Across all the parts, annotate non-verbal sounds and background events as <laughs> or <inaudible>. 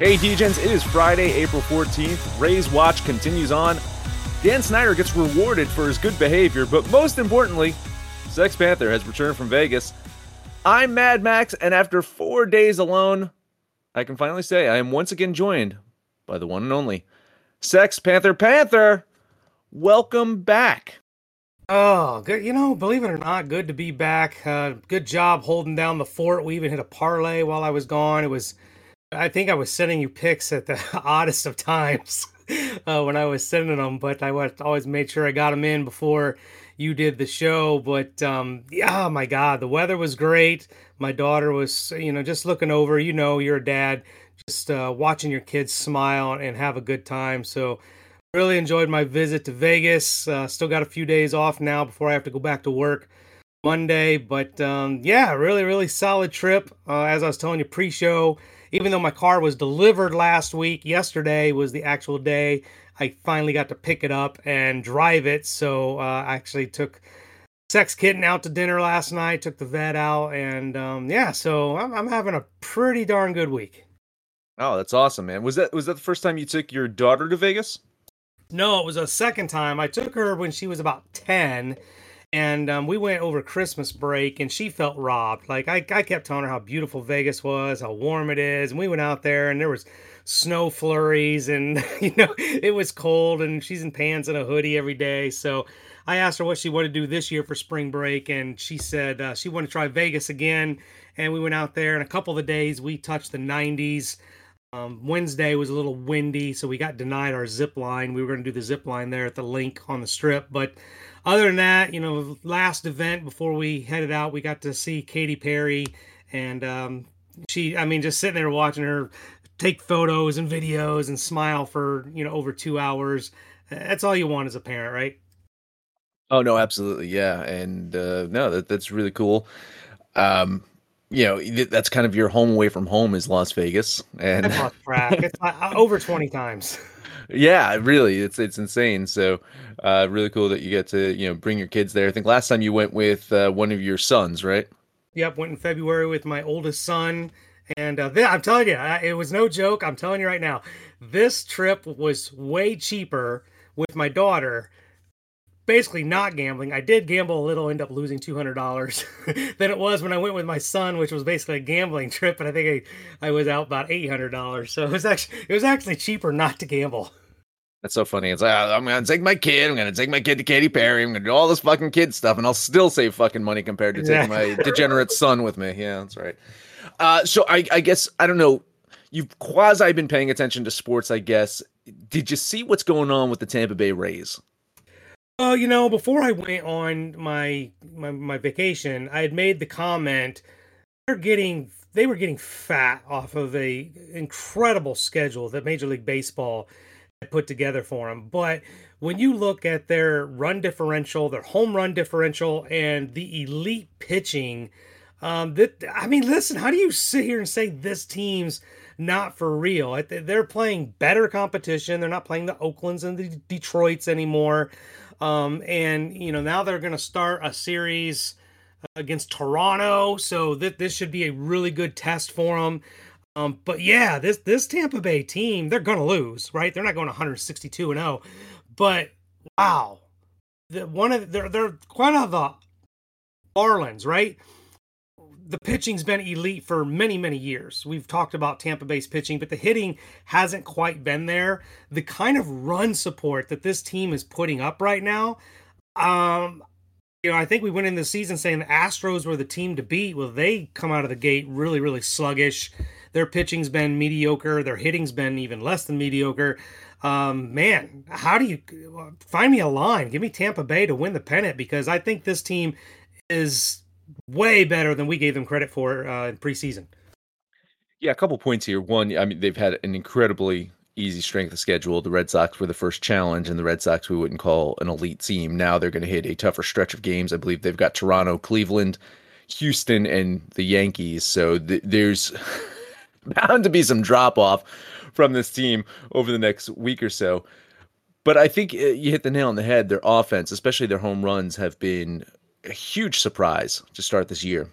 Hey, DJs, it is Friday, April 14th. Rays Watch continues on. Dan Snyder gets rewarded for his good behavior, but most importantly, Sex Panther has returned from Vegas. I'm Mad Max, and after four days alone, I can finally say I am once again joined by the one and only Sex Panther Panther. Welcome back. Oh, good. You know, believe it or not, good to be back. Uh, good job holding down the fort. We even hit a parlay while I was gone. It was I think I was sending you pics at the <laughs> oddest of times <laughs> uh, when I was sending them, but I always made sure I got them in before you did the show. But um, yeah, oh my God, the weather was great. My daughter was, you know, just looking over. You know, you're a dad, just uh, watching your kids smile and have a good time. So really enjoyed my visit to Vegas. Uh, still got a few days off now before I have to go back to work Monday. But um, yeah, really, really solid trip. Uh, as I was telling you pre-show even though my car was delivered last week, yesterday was the actual day I finally got to pick it up and drive it. So uh, I actually took Sex Kitten out to dinner last night, took the vet out, and um, yeah, so I'm, I'm having a pretty darn good week. Oh, that's awesome, man. Was that was that the first time you took your daughter to Vegas? No, it was a second time. I took her when she was about 10 and um, we went over Christmas break, and she felt robbed. Like I, I kept telling her how beautiful Vegas was, how warm it is, and we went out there, and there was snow flurries, and <laughs> you know it was cold, and she's in pants and a hoodie every day. So I asked her what she wanted to do this year for spring break, and she said uh, she wanted to try Vegas again. And we went out there, and a couple of the days we touched the 90s. Um, Wednesday was a little windy, so we got denied our zip line. We were going to do the zip line there at the LINQ on the strip, but other than that, you know, last event before we headed out, we got to see Katy Perry, and um, she, I mean, just sitting there watching her take photos and videos and smile for you know over two hours. That's all you want as a parent, right? Oh no, absolutely, yeah, and uh, no, that that's really cool. Um, you know, that's kind of your home away from home is Las Vegas, and it's over twenty times. <laughs> yeah, really, it's it's insane. So, uh, really cool that you get to you know bring your kids there. I think last time you went with uh, one of your sons, right? Yep, went in February with my oldest son, and uh, I'm telling you, it was no joke. I'm telling you right now, this trip was way cheaper with my daughter basically not gambling. I did gamble a little, end up losing two hundred dollars <laughs> than it was when I went with my son, which was basically a gambling trip. And I think I, I was out about eight hundred dollars. So it was actually it was actually cheaper not to gamble. That's so funny. It's like oh, I'm gonna take my kid. I'm gonna take my kid to Katy Perry. I'm gonna do all this fucking kid stuff, and I'll still save fucking money compared to taking my <laughs> degenerate son with me. Yeah, that's right. Uh, so I, I guess I don't know. You've quasi been paying attention to sports, I guess. did you see what's going on with the Tampa Bay Rays? You know, before I went on my, my my vacation, I had made the comment they're getting they were getting fat off of a incredible schedule that Major League Baseball had put together for them. But when you look at their run differential, their home run differential, and the elite pitching, um, that I mean, listen, how do you sit here and say this team's not for real? They're playing better competition. They're not playing the Oaklands and the Detroits anymore. Um, and you know now they're going to start a series against Toronto, so th- this should be a really good test for them. Um, but yeah, this this Tampa Bay team, they're going to lose, right? They're not going 162 and 0. But wow, the, one of they're they're quite of the Marlins, right? The pitching's been elite for many, many years. We've talked about Tampa Bay's pitching, but the hitting hasn't quite been there. The kind of run support that this team is putting up right now, um, you know, I think we went in the season saying the Astros were the team to beat. Well, they come out of the gate really, really sluggish. Their pitching's been mediocre. Their hitting's been even less than mediocre. Um, man, how do you find me a line? Give me Tampa Bay to win the pennant because I think this team is way better than we gave them credit for uh, in preseason. Yeah, a couple points here. One, I mean, they've had an incredibly easy strength of schedule. The Red Sox were the first challenge, and the Red Sox we wouldn't call an elite team. Now they're going to hit a tougher stretch of games. I believe they've got Toronto, Cleveland, Houston, and the Yankees. So th- there's <laughs> bound to be some drop off from this team over the next week or so. But I think uh, you hit the nail on the head. Their offense, especially their home runs, have been a huge surprise to start this year.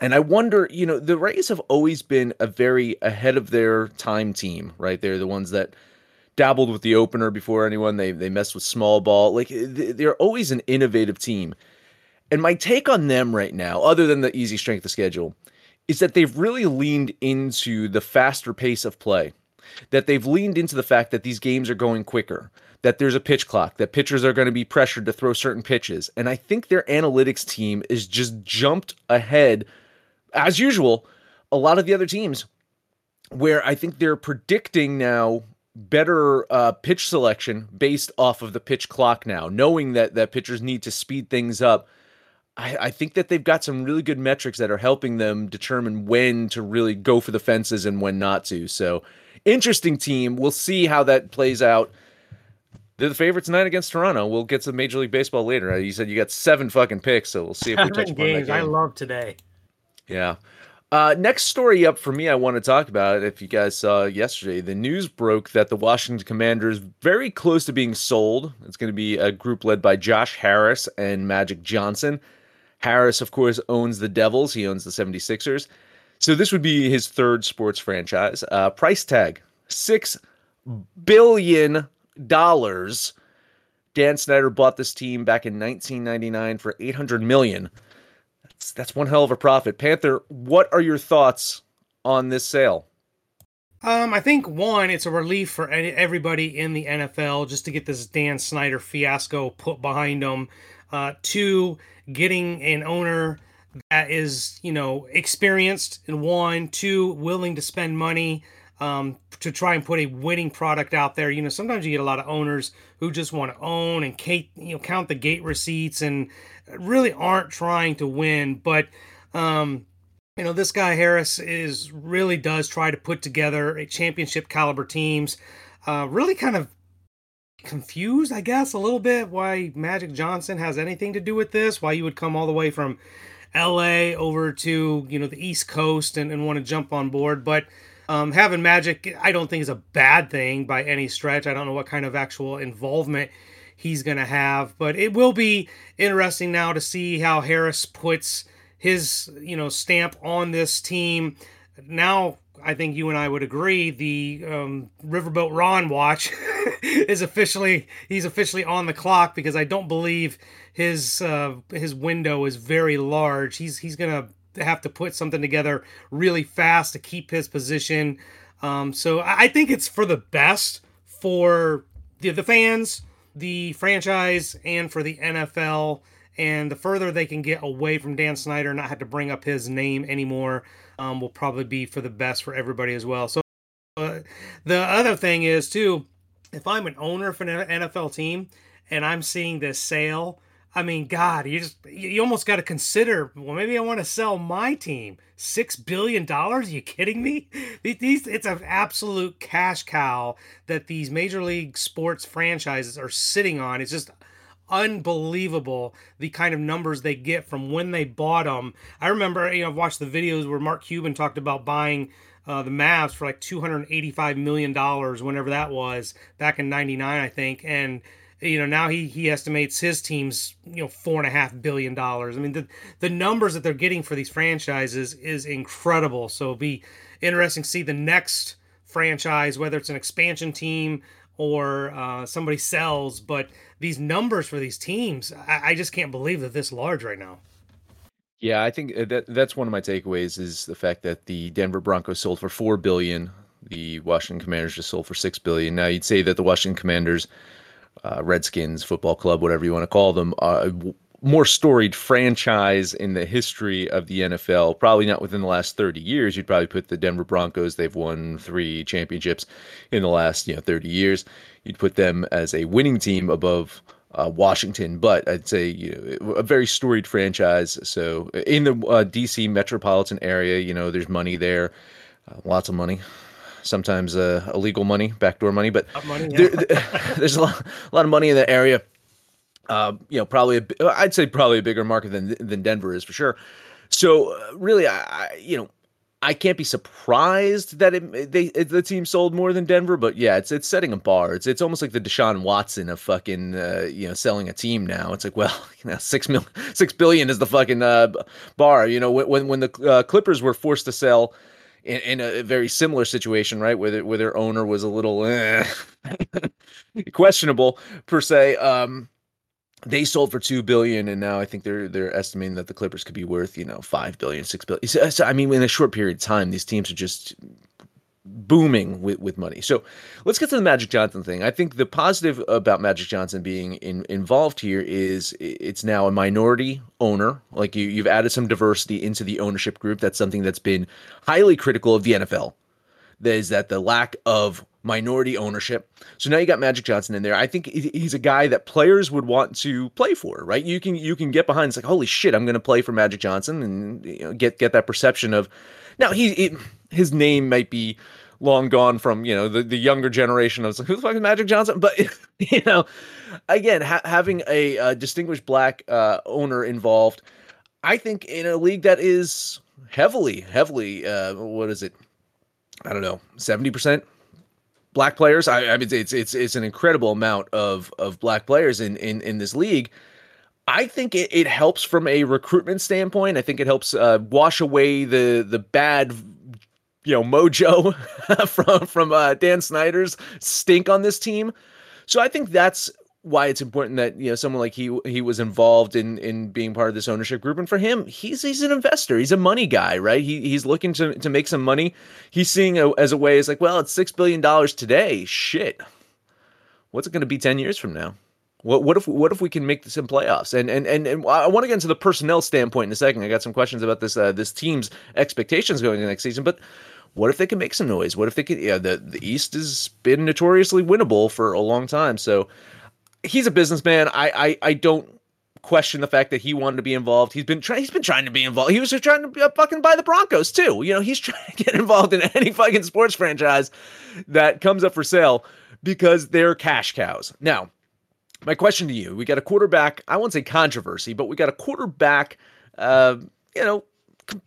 And I wonder, you know, the Rays have always been a very ahead of their time team, right? They're the ones that dabbled with the opener before anyone. They they messed with small ball. Like they're always an innovative team. And my take on them right now, other than the easy strength of schedule, is that they've really leaned into the faster pace of play. That they've leaned into the fact that these games are going quicker that there's a pitch clock, that pitchers are going to be pressured to throw certain pitches. And I think their analytics team is just jumped ahead, as usual, a lot of the other teams, where I think they're predicting now better uh, pitch selection based off of the pitch clock now, knowing that that pitchers need to speed things up. I, I, think that they've got some really good metrics that are helping them determine when to really go for the fences and when not to. So, interesting team. We'll see how that plays out they're the favorites tonight against Toronto. We'll get to Major League Baseball later. You said you got seven fucking picks, so we'll see if we touch games. I love today. Yeah. Uh, next story up for me, I want to talk about. If you guys saw yesterday, the news broke that the Washington Commanders very close to being sold. It's going to be a group led by Josh Harris and Magic Johnson. Harris, of course, owns the Devils. He owns the 76ers. So this would be his third sports franchise. Uh, price tag six billion dollars. Dan Snyder bought this team back in 1999 for 800 million. That's that's one hell of a profit. Panther, what are your thoughts on this sale? Um, I think one, it's a relief for everybody in the NFL just to get this Dan Snyder fiasco put behind them. Uh, two, getting an owner that is, you know, experienced and one, two, willing to spend money um, to try and put a winning product out there. You know, sometimes you get a lot of owners who just want to own and you know count the gate receipts and really aren't trying to win. But um, you know, this guy Harris is really does try to put together a championship caliber teams. Uh, really kind of confused, I guess, a little bit why Magic Johnson has anything to do with this. Why you would come all the way from L.A. over to you know the East Coast and, and want to jump on board, but um, having Magic, I don't think is a bad thing by any stretch. I don't know what kind of actual involvement he's going to have, but it will be interesting now to see how Harris puts his, you know, stamp on this team. Now, I think you and I would agree the um, Riverboat Ron watch <laughs> is officially he's officially on the clock because I don't believe his uh, his window is very large. He's he's gonna have to put something together really fast to keep his position. Um, so I think it's for the best for the, the fans, the franchise, and for the NFL. And the further they can get away from Dan Snyder, not have to bring up his name anymore, um, will probably be for the best for everybody as well. So uh, the other thing is too, if I'm an owner for an NFL team and I'm seeing this sale, I mean, God, you just you almost got to consider. Well, maybe I want to sell my team. Six billion dollars? Are you kidding me? These it's an absolute cash cow that these major league sports franchises are sitting on. It's just unbelievable the kind of numbers they get from when they bought them. I remember, you know, I've watched the videos where Mark Cuban talked about buying uh, the Mavs for like 285 million dollars, whenever that was back in '99, I think, and you know now he he estimates his team's you know four and a half billion dollars. I mean the the numbers that they're getting for these franchises is incredible. So it'll be interesting to see the next franchise, whether it's an expansion team or uh, somebody sells, but these numbers for these teams, I, I just can't believe that this large right now. Yeah, I think uh, that that's one of my takeaways is the fact that the Denver Broncos sold for four billion. The Washington Commanders just sold for six billion. Now you'd say that the Washington Commanders, uh, Redskins football club, whatever you want to call them, a more storied franchise in the history of the NFL. Probably not within the last thirty years. You'd probably put the Denver Broncos. They've won three championships in the last you know thirty years. You'd put them as a winning team above uh, Washington, but I'd say you know, a very storied franchise. So in the uh, DC metropolitan area, you know, there's money there, uh, lots of money. Sometimes uh, illegal money, backdoor money, but money, yeah. there, <laughs> there's a lot, a lot of money in the area. Uh, you know, probably a, I'd say probably a bigger market than than Denver is for sure. So uh, really, I, I you know I can't be surprised that it, they it, the team sold more than Denver, but yeah, it's it's setting a bar. It's it's almost like the Deshaun Watson of fucking uh, you know selling a team now. It's like well, <laughs> you know, six mil six billion is the fucking uh, bar. You know when when the uh, Clippers were forced to sell in, in, a very similar situation, right, where their, where their owner was a little eh, <laughs> questionable per se. Um, they sold for two billion, and now I think they're they're estimating that the Clippers could be worth you know five billion, six billion. So, I mean, in a short period of time, these teams are just booming with, with money. So let's get to the Magic Johnson thing. I think the positive about Magic Johnson being in, involved here is it's now a minority owner. Like you, you've added some diversity into the ownership group. That's something that's been highly critical of the NFL. That is that the lack of minority ownership. So now you got Magic Johnson in there. I think he's a guy that players would want to play for, right? You can you can get behind. It's like holy shit, I'm going to play for Magic Johnson and you know, get get that perception of. Now he it, his name might be long gone from you know the, the younger generation of like, who the fuck is Magic Johnson, but <laughs> you know, again ha- having a, a, distinguished black uh, owner involved, I think in a league that is heavily heavily uh, what is it? I don't know, seventy percent black players. I, I mean, it's it's it's an incredible amount of of black players in in in this league. I think it, it helps from a recruitment standpoint. I think it helps uh, wash away the the bad, you know, mojo <laughs> from from uh, Dan Snyder's stink on this team. So I think that's why it's important that you know someone like he he was involved in in being part of this ownership group. And for him he's he's an investor. He's a money guy right? He he's looking to to make some money. He's seeing a, as a way is like well it's 6 billion dollars today. Shit. What's it going to be 10 years from now? What what if what if we can make in playoffs? And and and, and I want to get into the personnel standpoint in a second. I got some questions about this uh, this team's expectations going into next season. But what if they can make some noise? What if they could? Yeah, the the East has been notoriously winnable for a long time. So he's a businessman. I, I I don't question the fact that he wanted to be involved. He's been trying. He's been trying to be involved. He was just trying to uh, fucking buy the Broncos too. You know, he's <laughs> trying to get involved in any fucking sports franchise that comes up for sale because they're cash cows. Now, my question to you: We got a quarterback. I won't say controversy, but we got a quarterback. Uh, you know,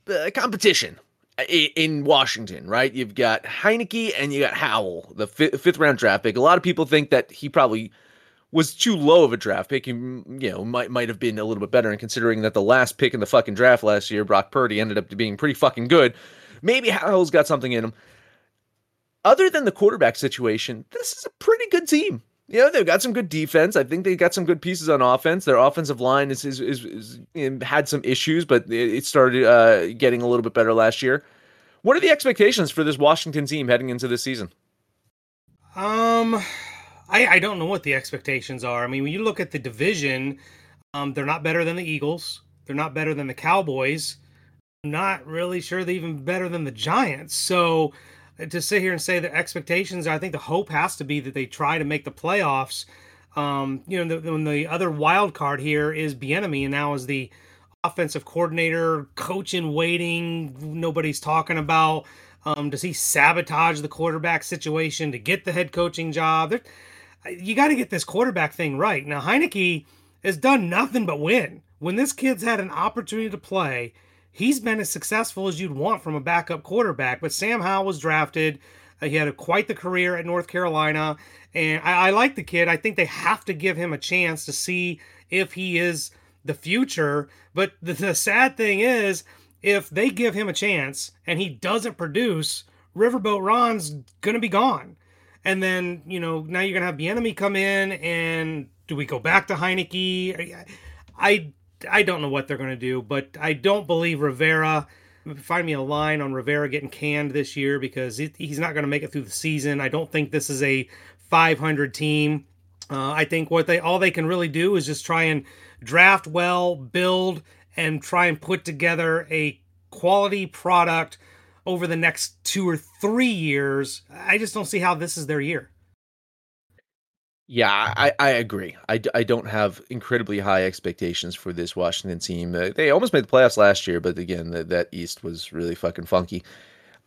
uh, competition Uh, in Washington, right? You've got Heinicke and you got Howell, the fifth round draft pick. A lot of people think that he probably was too low of a draft pick. He, you know, might might have been a little bit better. And considering that the last pick in the fucking draft last year, Brock Purdy, ended up being pretty fucking good, maybe Howell's got something in him. Other than the quarterback situation, this is a pretty good team. You know, they've got some good defense. I think they got some good pieces on offense. Their offensive line is, is, is, is had some issues, but it started uh, getting a little bit better last year. What are the expectations for this Washington team heading into this season? Um, I, I don't know what the expectations are. I mean, when you look at the division, um, they're not better than the Eagles. They're not better than the Cowboys. I'm not really sure they're even better than the Giants. So to sit here and say the expectations, I think the hope has to be that they try to make the playoffs. Um, you know, the, when the other wild card here is Bieniemy, and now is the offensive coordinator, coach in waiting. Nobody's talking about. Um, does he sabotage the quarterback situation to get the head coaching job? There, you got to get this quarterback thing right. Now Heinicke has done nothing but win. When this kid's had an opportunity to play, he's been as successful as you'd want from a backup quarterback. But Sam Howell was drafted. Uh, he had a, quite the career at North Carolina, and I, I like the kid. I think they have to give him a chance to see if he is the future. But the, the sad thing is, if they give him a chance and he doesn't produce, Riverboat Ron's gonna be gone. And then you know now you're gonna have Bieniemy come in, and do we go back to Heinicke? I I don't know what they're going to do, but I don't believe Rivera. Find me a line on Rivera getting canned this year because he's not going to make it through the season. I don't think this is a 500 team. Uh, I think what they all they can really do is just try and draft well, build, and try and put together a quality product over the next two or three years. I just don't see how this is their year. Yeah, I, I agree. I, I don't have incredibly high expectations for this Washington team. Uh, they almost made the playoffs last year, but again, the, that East was really fucking funky.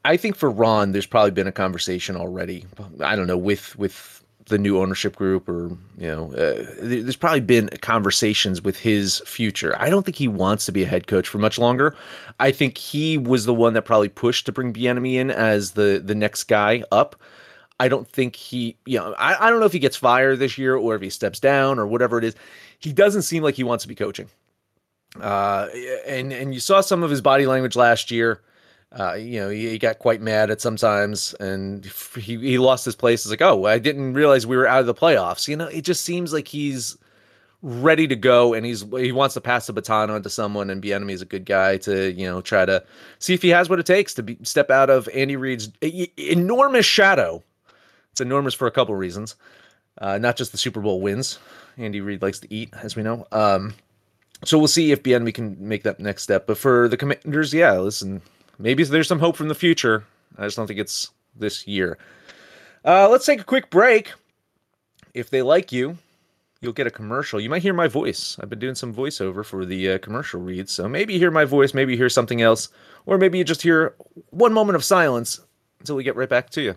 I think for Ron, there's probably been a conversation already. I don't know with with the new ownership group, or you know, uh, there's probably been conversations with his future. I don't think he wants to be a head coach for much longer. I think he was the one that probably pushed to bring Bieniemy in as the the next guy up. I don't think he, you know, I, I don't know if he gets fired this year or if he steps down or whatever it is. He doesn't seem like he wants to be coaching. Uh, and and you saw some of his body language last year. Uh, you know, he, he, got quite mad at sometimes, and he he lost his place. It's like, oh, I didn't realize we were out of the playoffs. You know, it just seems like he's ready to go, and he's he wants to pass the baton on to someone. And Bieniemy is a good guy to you know try to see if he has what it takes to be, step out of Andy Reid's enormous shadow it's enormous for a couple reasons. Uh, not just the Super Bowl wins. Andy Reid likes to eat, as we know. Um, so we'll see if Bieniemy can make that next step. But for the Commanders, yeah, listen, maybe there's some hope from the future. I just don't think it's this year. Uh, let's take a quick break. If they like you, you'll get a commercial. You might hear my voice. I've been doing some voiceover for the uh, commercial reads, so maybe you hear my voice, maybe you hear something else, or maybe you just hear one moment of silence until we get right back to you.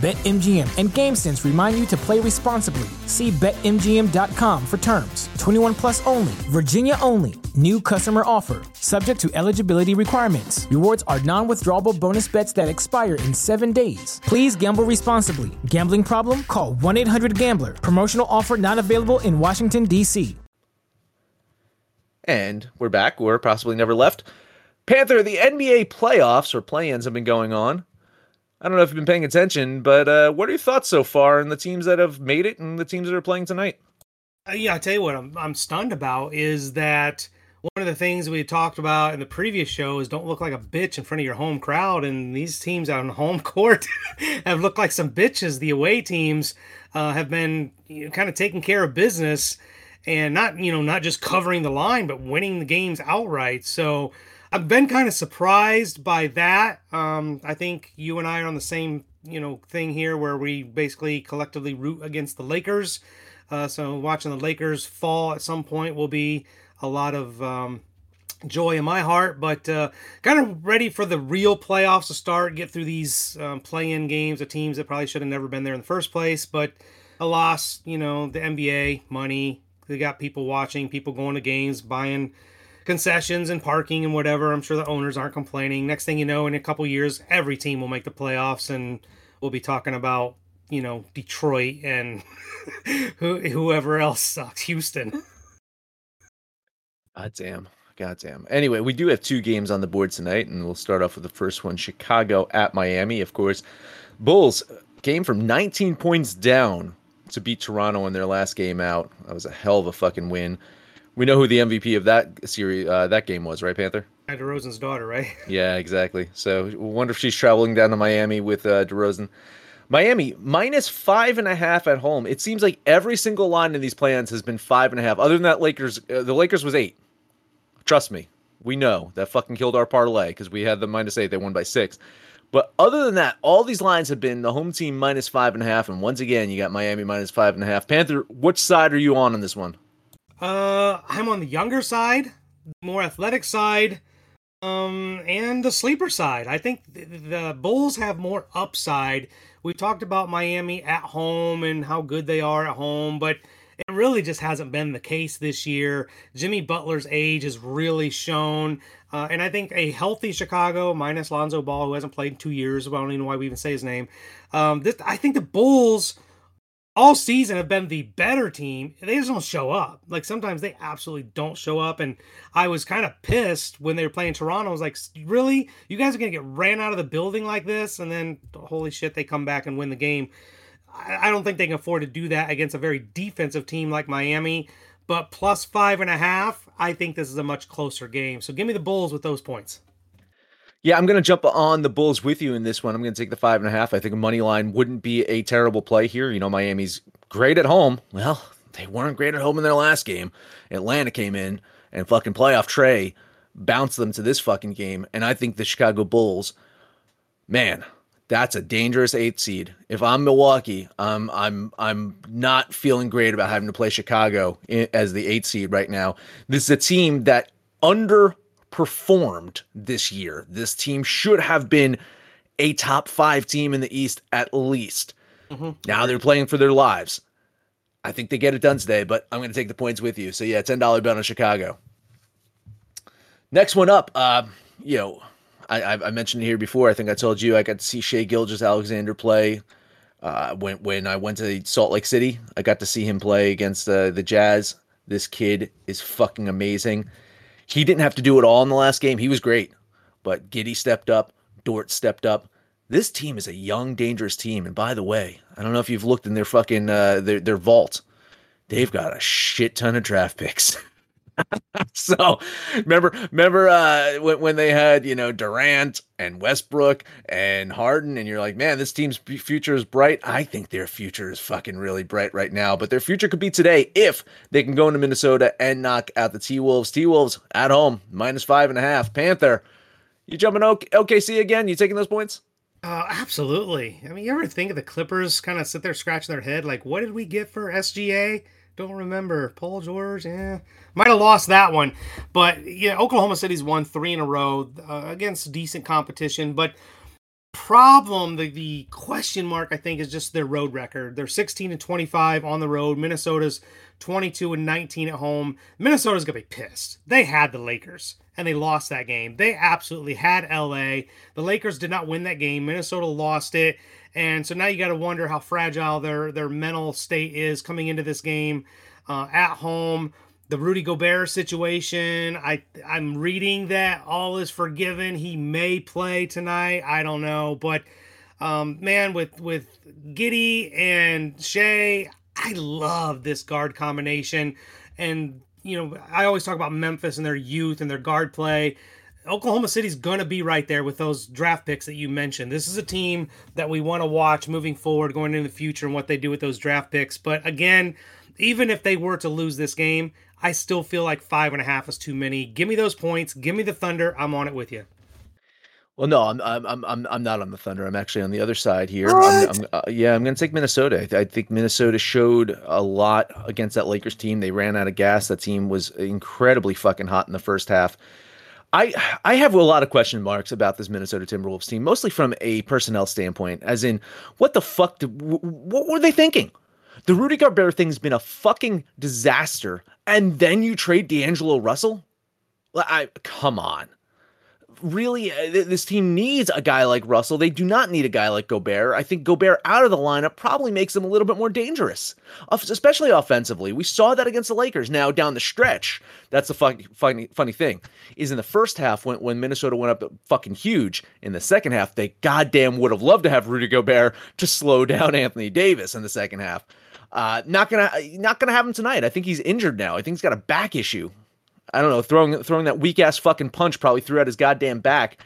BetMGM and GameSense remind you to play responsibly. See BetMGM.com for terms. 21 plus only, Virginia only. New customer offer, subject to eligibility requirements. Rewards are non withdrawable bonus bets that expire in seven days. Please gamble responsibly. Gambling problem? Call 1 800 Gambler. Promotional offer not available in Washington, D.C. And we're back. We're possibly never left. Panther, the NBA playoffs or play ins have been going on. I don't know if you've been paying attention, but uh, what are your thoughts so far on the teams that have made it and the teams that are playing tonight? Uh, yeah, I tell you what, I'm I'm stunned about is that one of the things we talked about in the previous show is don't look like a bitch in front of your home crowd, and these teams on home <laughs> court have looked like some bitches. The away teams uh, have been you know, kind of taking care of business and not you know not just covering the line, but winning the games outright. So I've been kind of surprised by that. Um, I think you and I are on the same you know thing here, where we basically collectively root against the Lakers. Uh, so watching the Lakers fall at some point will be a lot of um, joy in my heart. But uh, kind of ready for the real playoffs to start. Get through these um, play-in games of teams that probably should have never been there in the first place. But a loss, you know, the NBA money. They got people watching, people going to games, buying concessions and parking and whatever. I'm sure the owners aren't complaining. Next thing you know, in a couple years, every team will make the playoffs, and we'll be talking about you know Detroit and <laughs> whoever else sucks, Houston. God damn. God damn. Anyway, we do have two games on the board tonight, and we'll start off with the first one Chicago at Miami. Of course, Bulls uh, came from 19 points down to beat Toronto in their last game out. That was a hell of a fucking win. We know who the MVP of that series, uh, that game was, right, Panther? DeRozan's daughter, right? <laughs> Yeah, exactly. So, wonder if she's traveling down to Miami with uh, DeRozan. Miami minus five and a half at home. It seems like every single line in these play-ins has been five and a half. Other than that, Lakers, uh, the Lakers was eight. Trust me, we know that fucking killed our parlay because we had the minus eight. They won by six. But other than that, all these lines have been the home team minus five and a half. And once again, you got Miami minus five and a half. Panther, which side are you on in this one? Uh, I'm on the younger side, more athletic side, um, and the sleeper side. I think the, the Bulls have more upside. We talked about Miami at home and how good they are at home, but it really just hasn't been the case this year. Jimmy Butler's age has really shown. Uh, and I think a healthy Chicago, minus Lonzo Ball, who hasn't played in two years, I don't even know why we even say his name. Um, this, I think the Bulls all season have been the better team. They just don't show up. Like sometimes they absolutely don't show up. And I was kind of pissed when they were playing Toronto. I was like, really? You guys are going to get ran out of the building like this? And then, holy shit, they come back and win the game. I don't think they can afford to do that against a very defensive team like Miami. But plus five and a half, I think this is a much closer game. So give me the Bulls with those points. Yeah, I'm going to jump on the Bulls with you in this one. I'm going to take the five and a half. I think a money line wouldn't be a terrible play here. You know, Miami's great at home. Well, they weren't great at home in their last game. Atlanta came in and fucking playoff Trae bounced them to this fucking game. And I think the Chicago Bulls, man, that's a dangerous eight seed. If I'm Milwaukee, I'm I'm I'm not feeling great about having to play Chicago as the eight seed right now. This is a team that under performed this year. This team should have been a top five team in the East at least. Mm-hmm. Now they're playing for their lives. I think they get it done today, but I'm going to take the points with you. So yeah, ten dollar bet on Chicago. Next one up, uh, you know, I, I mentioned it here before. I think I told you I got to see Shai Gilgeous-Alexander play uh, when when I went to Salt Lake City. I got to see him play against uh, the Jazz. This kid is fucking amazing. He didn't have to do it all in the last game. He was great. But Giddey stepped up, Dort stepped up. This team is a young, dangerous team. And by the way, I don't know if you've looked in their fucking uh, their their vault. They've got a shit ton of draft picks. <laughs> <laughs> so remember remember uh, when, when they had you know Durant and Westbrook and Harden and you're like man this team's future is bright. I think their future is fucking really bright right now but their future could be today if they can go into Minnesota and knock out the T Wolves T Wolves at home minus five and a half. Panther you jumping OKC again? You taking those points? Uh, absolutely. I mean you ever think of the Clippers kind of sit there scratching their head like what did we get for SGA don't remember. Paul George, yeah. Might have lost that one. But yeah, Oklahoma City's won three in a row uh, against decent competition. But problem, the, the question mark, I think, is just their road record. They're 16 and 25 on the road. Minnesota's 22 and 19 at home. Minnesota's going to be pissed. They had the Lakers and they lost that game. They absolutely had LA. The Lakers did not win that game. Minnesota lost it. And so now you got to wonder how fragile their their mental state is coming into this game uh, at home. The Rudy Gobert situation, I I'm reading that all is forgiven. He may play tonight. I don't know, but um, man, with with Giddey and Shai, I love this guard combination. And you know, I always talk about Memphis and their youth and their guard play. Oklahoma City's to be right there with those draft picks that you mentioned. This is a team that we want to watch moving forward, going into the future, and what they do with those draft picks. But again, even if they were to lose this game, I still feel like five and a half is too many. Give me those points. Give me the Thunder. I'm on it with you. Well, no, I'm I'm I'm I'm not on the Thunder. I'm actually on the other side here. I'm, I'm, uh, yeah, I'm going to take Minnesota. I, I, think Minnesota showed a lot against that Lakers team. They ran out of gas. That team was incredibly fucking hot in the first half. I I have a lot of question marks about this Minnesota Timberwolves team, mostly from a personnel standpoint, as in what the fuck did, what were they thinking? The Rudy Gobert thing's been a fucking disaster, and then you trade D'Angelo Russell? I come on really uh, this team needs a guy like Russell. They do not need a guy like Gobert. I think Gobert out of the lineup probably makes them a little bit more dangerous, especially offensively. We saw that against the Lakers. Now down the stretch, that's the funny, funny, funny thing is in the first half when when Minnesota went up fucking huge. In the second half, they goddamn would have loved to have Rudy Gobert to slow <laughs> down Anthony Davis in the second half. Uh, not gonna not gonna have him tonight. I think he's injured now. I think he's got a back issue. I don't know, throwing throwing that weak ass fucking punch probably threw out his goddamn back.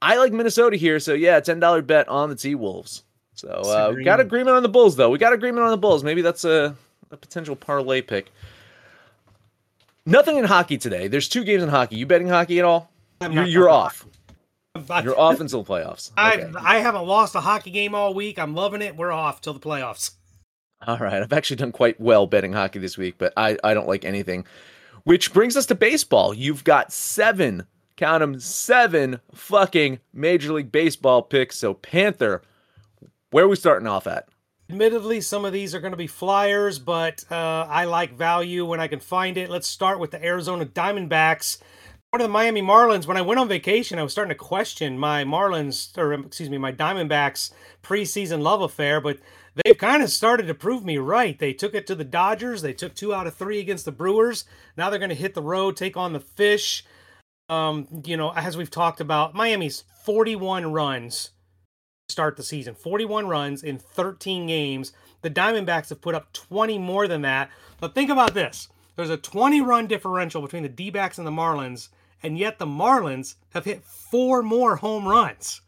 I like Minnesota here, so yeah, ten dollar bet on the T Wolves. So uh, we got agreement on the Bulls though. We got agreement on the Bulls. Maybe that's a, a potential parlay pick. Nothing in hockey today. There's two games in hockey. You betting hockey at all? You're, you're off. You're off until the playoffs. <laughs> Okay. I I haven't lost a hockey game all week. I'm loving it. We're off till the playoffs. All right. I've actually done quite well betting hockey this week, but I, I don't like anything. Which brings us to baseball. You've got seven, count them, seven fucking Major League Baseball picks. So, Panther, where are we starting off at? Admittedly, some of these are going to be flyers, but uh, I like value when I can find it. Let's start with the Arizona Diamondbacks. Of the Miami Marlins. When I went on vacation, I was starting to question my Marlins, or excuse me, my Diamondbacks preseason love affair, but they've kind of started to prove me right. They took it to the Dodgers. They took two out of three against the Brewers. Now they're going to hit the road, take on the Fish. Um, you know, as we've talked about, Miami's 41 runs start the season, 41 runs in 13 games. The Diamondbacks have put up 20 more than that. But think about this there's a 20 run differential between the D backs and the Marlins, and yet the Marlins have hit four more home runs.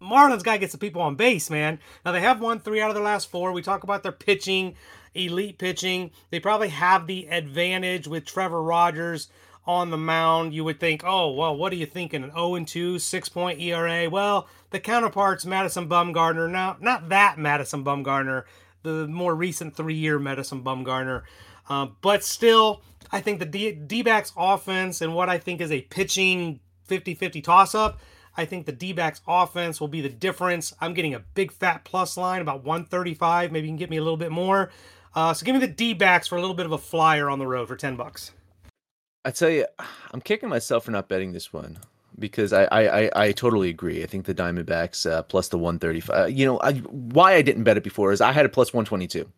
Marlins guy gets the people on base, man. Now they have won three out of their last four. We talk about their pitching, elite pitching. They probably have the advantage with Trevor Rogers on the mound. You would think, oh well, what are you thinking? An 0 and 2, six point ERA. Well, the counterparts, Madison Bumgarner. Now, not that Madison Bumgarner, the more recent three year Madison Bumgarner. Uh, but still, I think the D backs offense and what I think is a pitching 50 50 toss up I think the D backs offense will be the difference. I'm getting a big fat plus line, about 135. Maybe you can get me a little bit more. Uh, so give me the D backs for a little bit of a flyer on the road for 10 bucks. I tell you, I'm kicking myself for not betting this one because I I, I, I totally agree. I think the Diamondbacks uh, plus the 135. Uh, you know, I, why I didn't bet it before is I had a plus 122.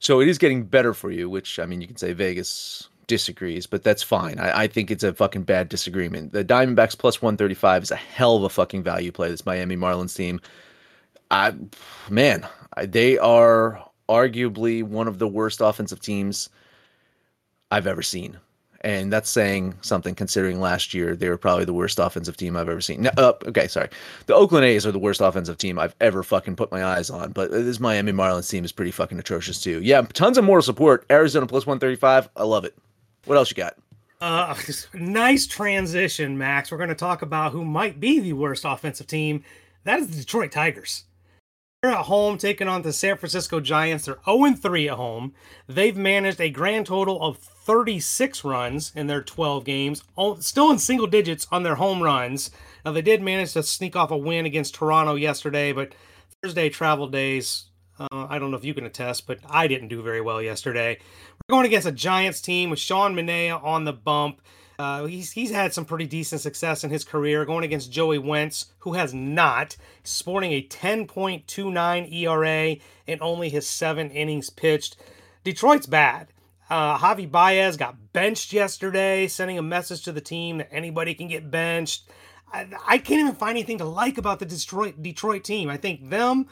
So it is getting better for you, which I mean, you can say Vegas disagrees, but that's fine. I, I, think it's a fucking bad disagreement. The Diamondbacks plus 135 is a hell of a fucking value play. This Miami Marlins team. I, man, I, they are arguably one of the worst offensive teams I've ever seen. And that's saying something considering last year they were probably the worst offensive team I've ever seen. No, uh, okay, sorry. The Oakland A's are the worst offensive team I've ever fucking put my eyes on, but this Miami Marlins team is pretty fucking atrocious too. Yeah, tons of moral support. Arizona plus 135. I love it. What else you got? Uh, <laughs> nice transition, Max. We're going to talk about who might be the worst offensive team. That is the Detroit Tigers. They're at home taking on the San Francisco Giants. They're 0 3 at home. They've managed a grand total of 36 runs in their 12 games, still in single digits on their home runs. Now, they did manage to sneak off a win against Toronto yesterday, but Thursday travel days, uh, I don't know if you can attest, but I didn't do very well yesterday. We're going against a Giants team with Sean Manaea on the bump. Uh, he's he's had some pretty decent success in his career going against Joey Wentz, who has not, sporting a 10.29 ERA in only his seven innings pitched. Detroit's bad. Uh, Javi Baez got benched yesterday, sending a message to the team that anybody can get benched. I, I can't even find anything to like about the Detroit Detroit team. I think them,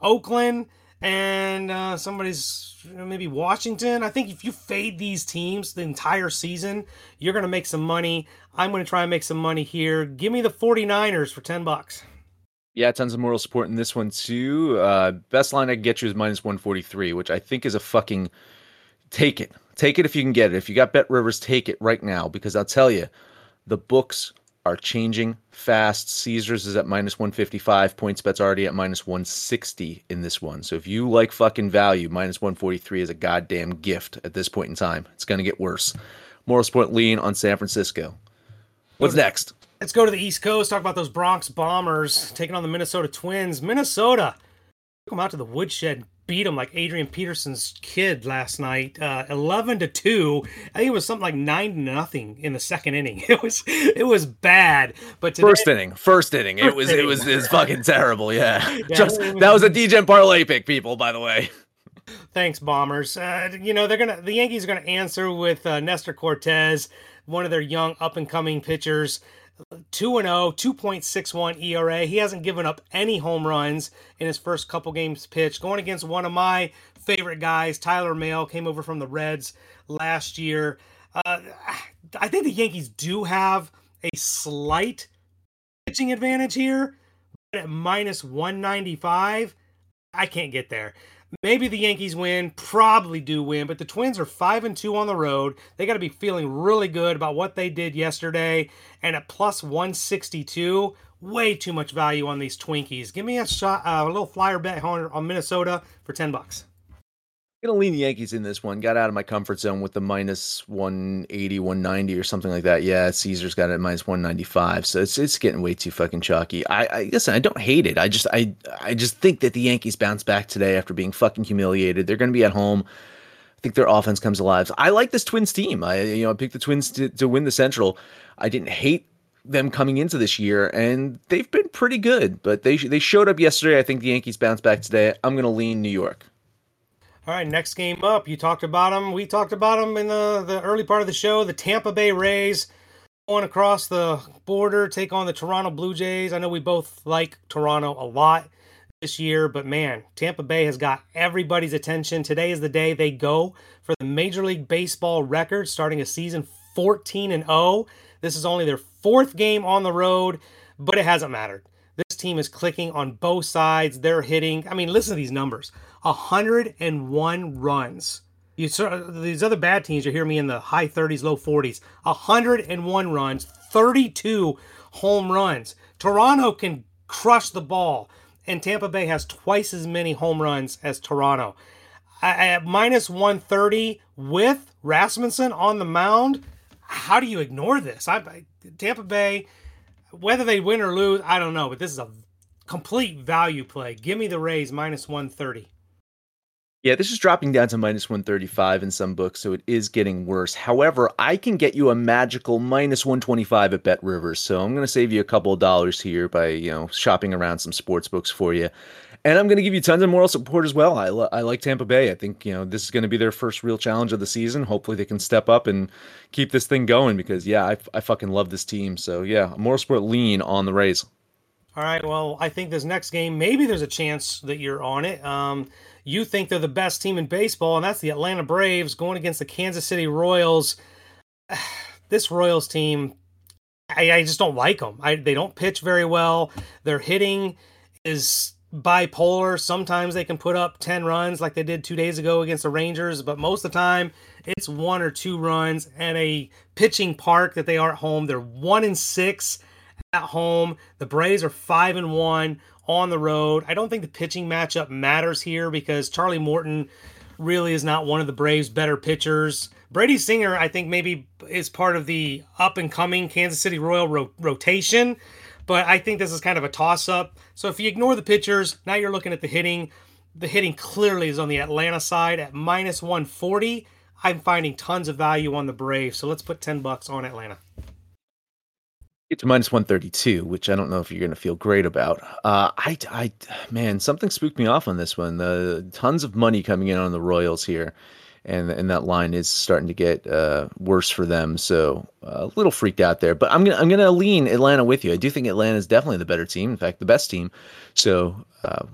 Oakland, and uh, somebody's maybe Washington. I think if you fade these teams the entire season, you're going to make some money. I'm going to try and make some money here. Give me the 49ers for 10 bucks. Yeah, tons of moral support in this one too. Uh, best line I can get you is minus 143, which I think is a fucking take it. Take it if you can get it. If you got Bet Rivers, take it right now because I'll tell you, the books are changing fast. Caesars is at minus 155. Points bet's already at minus 160 in this one. So if you like fucking value, minus 143 is a goddamn gift at this point in time. It's going to get worse. Moral support lean on San Francisco. What's next? Let's go to the East Coast. Talk about those Bronx Bombers taking on the Minnesota Twins. Minnesota took them out to the woodshed beat him like Adrian Peterson's kid last night, uh, eleven to two. I think it was something like nine to nothing in the second inning. <laughs> It was it was bad. But today, first inning, first inning, first it was inning. it was it's fucking terrible. Yeah, <laughs> yeah just that was a DJ parlay pick, people. By the way. Thanks, Bombers. Uh, you know they're gonna the Yankees are gonna answer with uh, Nestor Cortes, one of their young up and coming pitchers. 2 0, 2.61 ERA. He hasn't given up any home runs in his first couple games pitched. Going against one of my favorite guys, Tyler Mahle, came over from the Reds last year. Uh, I think the Yankees do have a slight pitching advantage here, but at minus 195, I can't get there. Maybe the Yankees win, probably do win, but the Twins are 5 and 2 on the road. They got to be feeling really good about what they did yesterday and at plus 162, way too much value on these Twinkies. Give me a shot uh, a little flyer bet on Minnesota for 10 bucks gonna lean the Yankees in this one. Got out of my comfort zone with the minus 180, 190 or something like that. Yeah, Caesar's got it at minus 195. So it's it's getting way too fucking chalky. I, I listen, I don't hate it. I just I I just think that the Yankees bounce back today after being fucking humiliated. They're gonna be at home. I think their offense comes alive. I like this Twins team. I you know I picked the Twins to, to win the Central. I didn't hate them coming into this year, and they've been pretty good. But they they showed up yesterday. I think the Yankees bounce back today. I'm gonna lean New York. All right, next game up. You talked about them. We talked about them in the, the early part of the show. The Tampa Bay Rays going across the border, take on the Toronto Blue Jays. I know we both like Toronto a lot this year, but man, Tampa Bay has got everybody's attention. Today is the day they go for the Major League Baseball record, starting a season 14 and 0. This is only their fourth game on the road, but it hasn't mattered. Team is clicking on both sides. They're hitting. I mean, listen to these numbers 101 runs. You these other bad teams, you hear me in the high 30s, low 40s. 101 runs, 32 home runs. Toronto can crush the ball, and Tampa Bay has twice as many home runs as Toronto. At minus 130 with Rasmussen on the mound, how do you ignore this? I, Tampa Bay whether they win or lose, I don't know, but this is a complete value play. Give me the Rays minus 130. Yeah, this is dropping down to minus 135 in some books, so it is getting worse. However, I can get you a magical minus 125 at Bet Rivers, so I'm going to save you a couple of dollars here by, you know, shopping around some sports books for you. And I'm going to give you tons of moral support as well. I, lo- I like Tampa Bay. I think, you know, this is going to be their first real challenge of the season. Hopefully they can step up and keep this thing going because, yeah, I, I fucking love this team. So, yeah, moral support lean on the Rays. All right. Well, I think this next game, maybe there's a chance that you're on it. Um, you think they're the best team in baseball, and that's the Atlanta Braves going against the Kansas City Royals. <sighs> this Royals team, I, I just don't like them. I, they don't pitch very well. Their hitting is bipolar. Sometimes they can put up 10 runs like they did two days ago against the Rangers, but most of the time it's one or two runs at a pitching park that they are at home. They're one and six at home. The Braves are five and one on the road. I don't think the pitching matchup matters here because Charlie Morton really is not one of the Braves' better pitchers. Brady Singer, I think, maybe is part of the up and coming Kansas City Royal ro- rotation, but I think this is kind of a toss up. So if you ignore the pitchers, now you're looking at the hitting. The hitting clearly is on the Atlanta side at minus 140. I'm finding tons of value on the Braves, so let's put 10 bucks on Atlanta. To minus 132, which I don't know if you're going to feel great about. Uh, I, I, man, something spooked me off on this one. The tons of money coming in on the Royals here, and and that line is starting to get uh, worse for them. So uh, a little freaked out there. But I'm gonna I'm gonna lean Atlanta with you. I do think Atlanta is definitely the better team. In fact, the best team. So uh,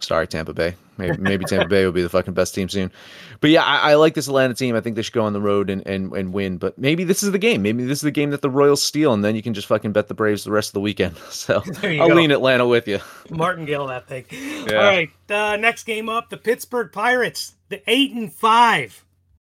sorry, Tampa Bay. Maybe, maybe Tampa Bay will be the fucking best team soon. But yeah, I, I, like this Atlanta team. I think they should go on the road and, and, and win. But maybe this is the game. Maybe this is the game that the Royals steal, and then you can just fucking bet the Braves the rest of the weekend. <laughs> So <laughs> I'll go. lean Atlanta with you. Martingale, that thing. Yeah. All right, uh, next game up: the Pittsburgh Pirates, the eight and five.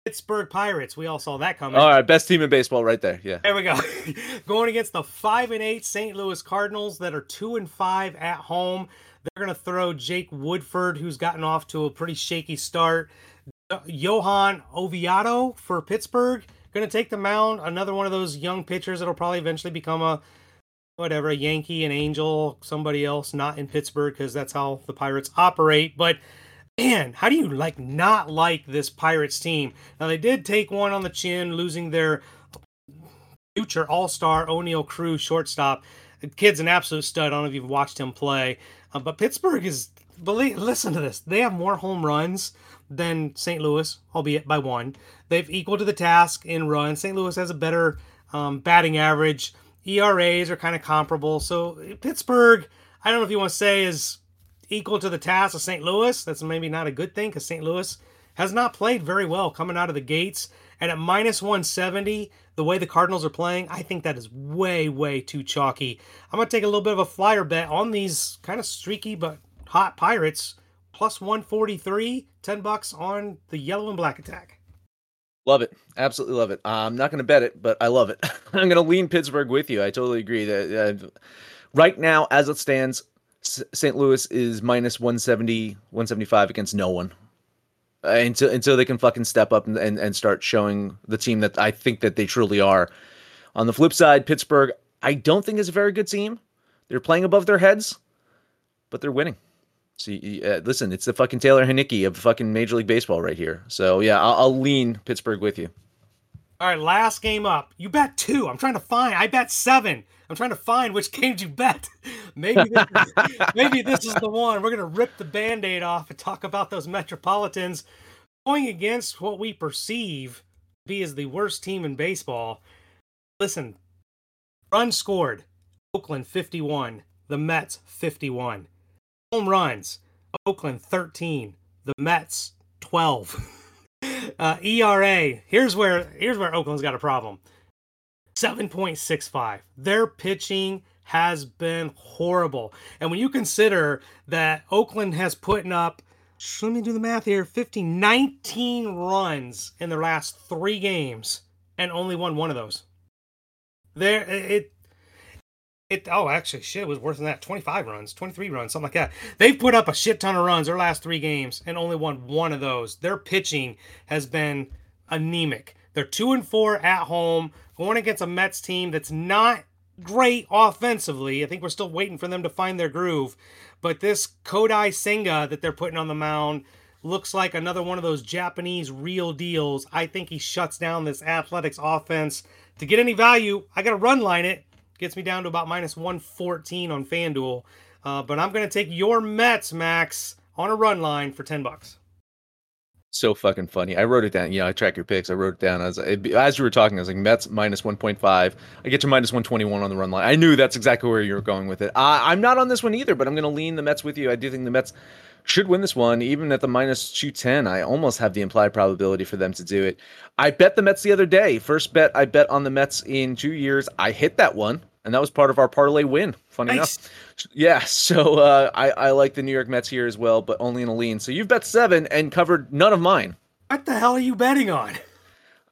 Pittsburgh Pirates. We all saw that coming. All right, best team in baseball, right there. Yeah. There we go. <laughs> Going against the five and eight St. Louis Cardinals that are two and five at home. They're going to throw Jake Woodford, who's gotten off to a pretty shaky start. Johan Oviedo for Pittsburgh, going to take the mound. Another one of those young pitchers that'll probably eventually become a whatever, a Yankee, an Angel, somebody else, not in Pittsburgh, because that's how the Pirates operate. But man, how do you like not like this Pirates team? Now they did take one on the chin, losing their future All Star Oneil Cruz shortstop. The kid's an absolute stud. I don't know if you've watched him play. Uh, but Pittsburgh is believe. Listen to this. They have more home runs than St. Louis, albeit by one. They've equal to the task in runs. St. Louis has a better um, batting average. ERAs are kind of comparable. So Pittsburgh, I don't know if you want to say is equal to the task of St. Louis. That's maybe not a good thing because St. Louis has not played very well coming out of the gates. And at minus 170, the way the Cardinals are playing, I think that is way, way too chalky. I'm going to take a little bit of a flyer bet on these kind of streaky but hot Pirates. Plus 143, 10 bucks on the yellow and black attack. Love it. Absolutely love it. I'm not going to bet it, but I love it. <laughs> I'm going to lean Pittsburgh with you. I totally agree that uh, right now, as it stands, St. Louis is minus 170, 175 against no one. Uh, until until they can fucking step up and, and, and start showing the team that I think that they truly are. On the flip side, Pittsburgh, I don't think is a very good team. They're playing above their heads, but they're winning. See, uh, listen, it's the fucking Taylor Heinicke of fucking Major League Baseball right here. So yeah, I'll, I'll lean Pittsburgh with you. All right, last game up. You bet two. I'm trying to find. I bet seven. I'm trying to find which <laughs> games you bet. maybe this is, <laughs> maybe this is the one. We're gonna rip the band-aid off and talk about those Metropolitans going against what we perceive to be as the worst team in baseball. Listen, run scored. Oakland 51. The Mets 51. Home runs. Oakland 13. The Mets 12. <laughs> Uh, ERA. Here's where here's where Oakland's got a problem. 7.65. Their pitching has been horrible. And when you consider that Oakland has put up, let me do the math here, 50, 19 runs in their last three games and only won one of those. There, it, it, oh, actually, shit, it was worse than that. 25 runs, 23 runs, something like that. They've put up a shit ton of runs their last three games and only won one of those. Their pitching has been anemic. They're two and four at home, going against a Mets team that's not great offensively. I think we're still waiting for them to find their groove. But this Kodai Senga that they're putting on the mound looks like another one of those Japanese real deals. I think he shuts down this Athletics offense. To get any value, I got to run line it. Gets me down to about minus 114 on FanDuel. Uh, but I'm going to take your Mets, Max, on a run line for 10 bucks. So fucking funny. I wrote it down. Yeah, I track your picks. I wrote it down as as you were talking. I was like Mets minus 1.5. I get to minus 121 on the run line. I knew that's exactly where you were going with it. Uh, I'm not on this one either, but I'm going to lean the Mets with you. I do think the Mets should win this one, even at the minus 210. I almost have the implied probability for them to do it. I bet the Mets the other day. First bet I bet on the Mets in two years. I hit that one and that was part of our parlay win. Funny nice. enough, yeah. So uh, I I like the New York Mets here as well, but only in a lean. So you've bet seven and covered none of mine. What the hell are you betting on?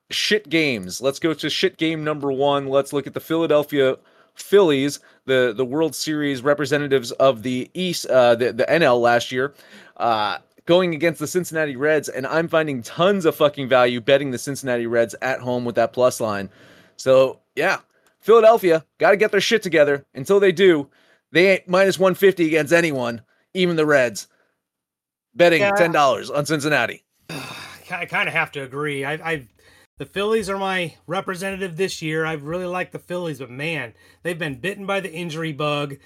Shit games. Let's go to shit game number one. Let's look at the Philadelphia Phillies, the the World Series representatives of the East, uh, the the NL last year. Uh, going against the Cincinnati Reds, and I'm finding tons of fucking value betting the Cincinnati Reds at home with that plus line. So yeah, Philadelphia got to get their shit together. Until they do, they ain't minus 150 against anyone, even the Reds. Betting Yeah. ten dollars on Cincinnati. <sighs> I kind of have to agree. I, I, the Phillies are my representative this year. I really like the Phillies, but man, they've been bitten by the injury bug.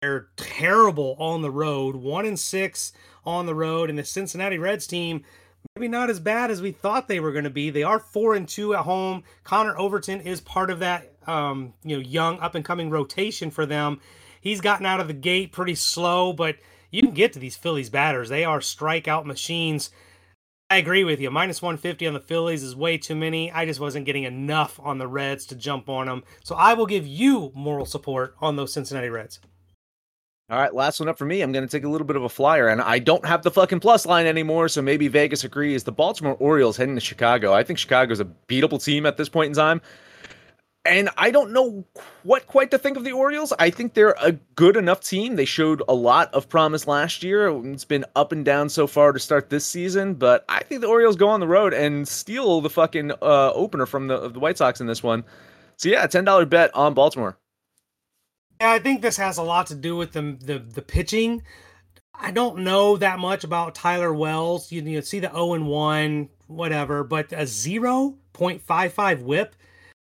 They're terrible on the road. One and six on the road, and the Cincinnati Reds team maybe not as bad as we thought they were going to be. They are four and two at home. Connor Overton is part of that, um, you know, young up and coming rotation for them. He's gotten out of the gate pretty slow, but you can get to these Phillies batters. They are strikeout machines. I agree with you. Minus 150 on the Phillies is way too many. I just wasn't getting enough on the Reds to jump on them. So I will give you moral support on those Cincinnati Reds. All right, last one up for me. I'm going to take a little bit of a flyer, and I don't have the fucking plus line anymore, so maybe Vegas agrees. The Baltimore Orioles heading to Chicago. I think Chicago's a beatable team at this point in time. And I don't know what quite to think of the Orioles. I think they're a good enough team. They showed a lot of promise last year. It's been up and down so far to start this season, but I think the Orioles go on the road and steal the fucking uh, opener from the, the White Sox in this one. So yeah, ten dollar bet on Baltimore. Yeah, I think this has a lot to do with the the, the pitching. I don't know that much about Tyler Wells. You, you see the 0 and 1, whatever, but a 0.55 whip.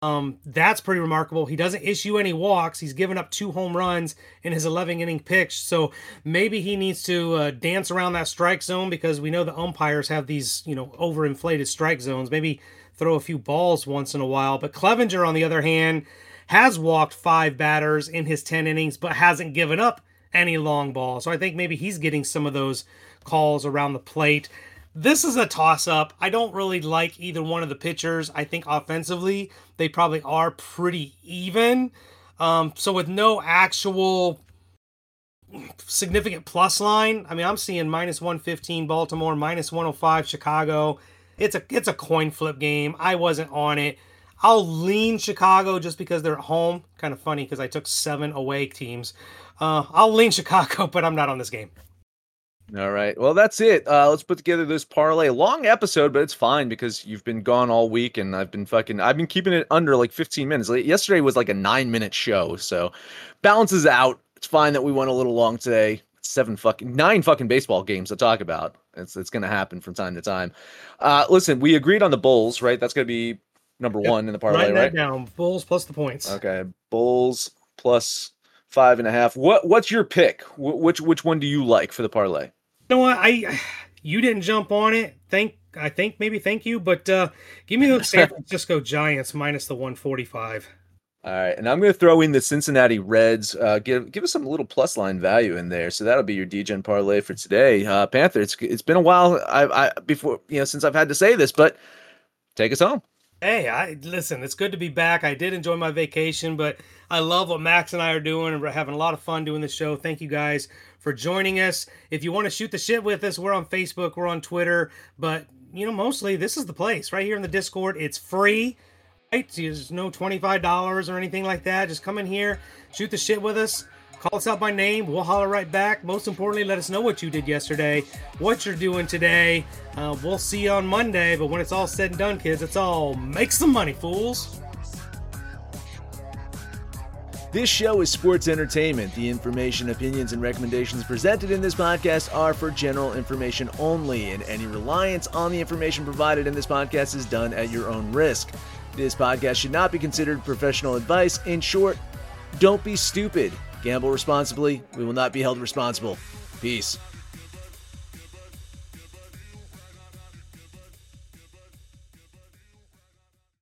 Um, that's pretty remarkable. He doesn't issue any walks. He's given up two home runs in his 11 inning pitch. So maybe he needs to uh, dance around that strike zone because we know the umpires have these, you know, overinflated strike zones. Maybe throw a few balls once in a while. But Clevinger, on the other hand, has walked five batters in his 10 innings, but hasn't given up any long balls. So I think maybe he's getting some of those calls around the plate. This is a toss up. I don't really like either one of the pitchers. I think offensively, they probably are pretty even. Um, so with no actual significant plus line, I mean, I'm seeing minus 115 Baltimore, minus 105 Chicago. It's a it's a coin flip game. I wasn't on it. I'll lean Chicago just because they're at home. Kind of funny because I took seven away teams. Uh, I'll lean <laughs> Chicago, but I'm not on this game. All right. Well, that's it. Uh, let's put together this parlay. Long episode, but it's fine because you've been gone all week, and I've been fucking. I've been keeping it under like 15 minutes. Like, yesterday was like a nine minute show, so balances out. It's fine that we went a little long today. Seven fucking nine fucking baseball games to talk about. It's it's gonna happen from time to time. Uh, listen, we agreed on the Bulls, right? That's gonna be number Yep. one in the parlay, Write that right? down. Bulls plus the points. Okay, Bulls plus five and a half. What what's your pick? Wh- which which one do you like for the parlay? You know what? I you didn't jump on it. Thank I think maybe thank you, but uh give me the <laughs> San Francisco Giants minus the 145. All right, and I'm going to throw in the Cincinnati Reds. Uh, give give us some little plus line value in there. So that'll be your DGen parlay for today. Uh, Panther, it's it's been a while. I, I before you know since I've had to say this, but take us home. Hey, I listen. It's good to be back. I did enjoy my vacation, but I love what Max and I are doing, and we're having a lot of fun doing the show. Thank you guys for joining us. If you want to shoot the shit with us, we're on Facebook, we're on Twitter, but you know, mostly this is the place right here in the Discord. It's free. Right? There's no twenty-five dollars or anything like that. Just come in here, shoot the shit with us. Call us out by name. We'll holler right back. Most importantly, let us know what you did yesterday, what you're doing today. Uh, we'll see you on Monday. But when it's all said and done, kids, it's all make some money, fools. This show is sports entertainment. The information, opinions, and recommendations presented in this podcast are for general information only, and any reliance on the information provided in this podcast is done at your own risk. This podcast should not be considered professional advice. In short, don't be stupid. Gamble responsibly. We will not be held responsible. Peace.